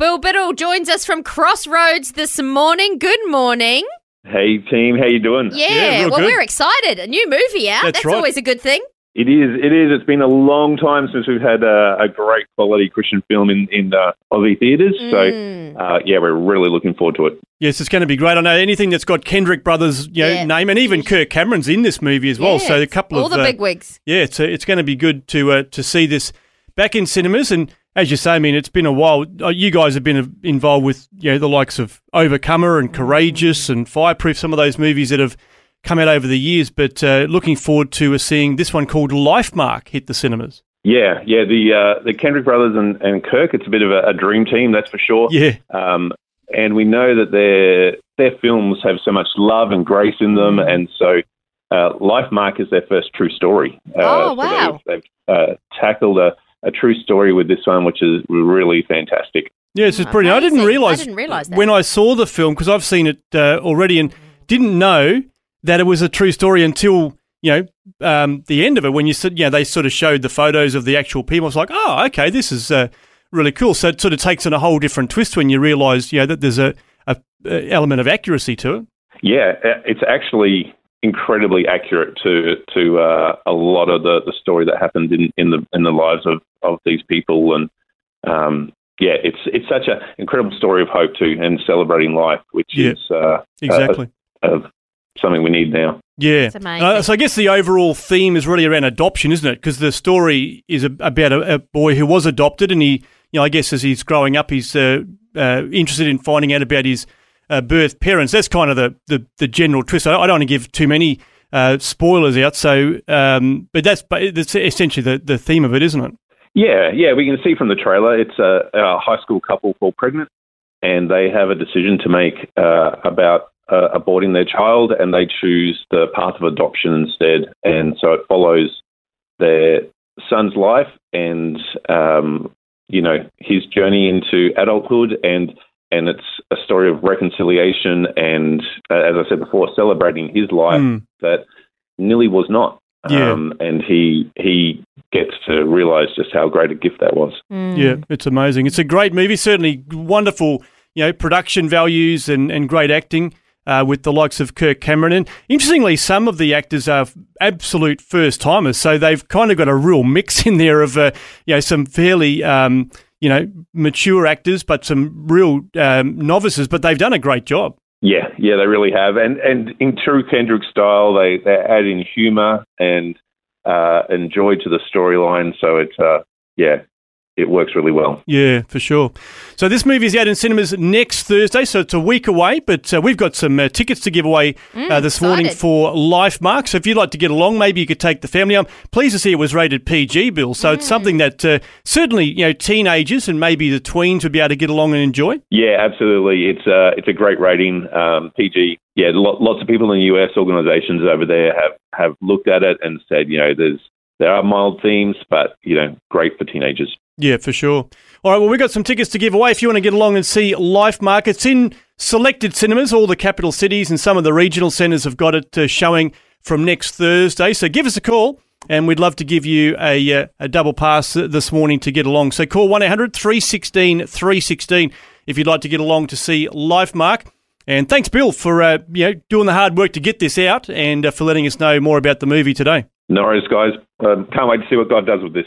Bill Biddle joins us from Crossroads this morning. Good morning. Hey team, how you doing? Yeah, Yeah, well, good. we're excited. A new movie out. That's That's, right. always a good thing. It is. It is. It's been a long time since we've had a, a great quality Christian film in in uh, Aussie theatres. Mm. So uh, yeah, we're really looking forward to it. Yes, it's going to be great. I know anything that's got Kendrick Brothers you know, Yeah. name, and even Kirk Cameron's in this movie as well. Yeah, so a couple all of the uh, big wigs. yeah, it's uh, it's going to be good to uh, to see this back in cinemas. And as you say, I mean, it's been a while. Uh, You guys have been uh, involved with you know the likes of Overcomer and Courageous and Fireproof, some of those movies that have come out over the years. But uh, looking forward to uh, seeing this one called Lifemark hit the cinemas. Yeah, yeah. The uh, the Kendrick brothers and, and Kirk. It's a bit of a, a dream team, that's for sure. Yeah, Um, and we know that their their films have so much love and grace in them, and so uh, Lifemark is their first true story. Uh, Oh, so wow. They've, they've uh, tackled a, a true story with this one, which is really fantastic. yeah, it's just brilliant. I didn't realize I didn't realise that. when I saw the film because I've seen it uh, already and didn't know that it was a true story until you know um, the end of it when you said yeah they sort of showed the photos of the actual people. I was like, oh, okay, this is uh, really cool. So it sort of takes on a whole different twist when you realise you know that there's a, a, a element of accuracy to it. Yeah, uh, it's actually incredibly accurate to to uh, a lot of the, the story that happened in, in the in the lives of, of these people, and um, yeah, it's it's such an incredible story of hope too, and celebrating life, which Yeah. is uh, Exactly. uh, something we need now. Yeah. Amazing. Uh, so I guess the overall theme is really around adoption, isn't it? Because the story is about a, a boy who was adopted, and he, you know, I guess as he's growing up, he's uh, uh, interested in finding out about his uh, birth parents. That's kind of the the, the general twist. I, I don't want to give too many uh, spoilers out. So, um, but that's that's essentially the, the theme of it, isn't it? Yeah, yeah, we can see from the trailer. It's a, a high school couple fall pregnant, and they have a decision to make uh, about uh, aborting their child, and they choose the path of adoption instead. And so it follows their son's life and um, you know his journey into adulthood, and and it's a story of reconciliation and, uh, as I said before, celebrating his life Mm. that Nilly was not. Yeah. Um, and he he gets to realize just how great a gift that was. Mm. Yeah, it's amazing. It's a great movie. Certainly wonderful, you know, production values and, and great acting uh, with the likes of Kirk Cameron. And interestingly, some of the actors are absolute first timers, so they've kind of got a real mix in there of, uh, you know, some fairly, um, you know, mature actors, but some real um, novices. But they've done a great job. Yeah, yeah, they really have. And and in true Kendrick style, they they add in humor and uh, and joy to the storyline. So it's uh, yeah, it works really well. Yeah, for sure. So this movie is out in cinemas next Thursday, so it's a week away. But uh, we've got some uh, tickets to give away uh, this morning for Lifemark. So if you'd like to get along, maybe you could take the family. I'm pleased to see it was rated PG, Bill. So it's something that uh, certainly you know teenagers and maybe the tweens would be able to get along and enjoy. Yeah, absolutely. It's uh, it's a great rating. Um, PG. Yeah, lo- lots of people in the US organizations over there have have looked at it and said, you know, there's there are mild themes, but you know, great for teenagers. Yeah, for sure. All right, well, we've got some tickets to give away if you want to get along and see Lifemark. It's in selected cinemas, all the capital cities, and some of the regional centres have got it uh, showing from next Thursday. So give us a call, and we'd love to give you a, uh, a double pass this morning to get along. So call 1 800 316 316 if you'd like to get along to see Lifemark. And thanks, Bill, for uh, you know doing the hard work to get this out and uh, for letting us know more about the movie today. No worries, guys. Um, can't wait to see what God does with this.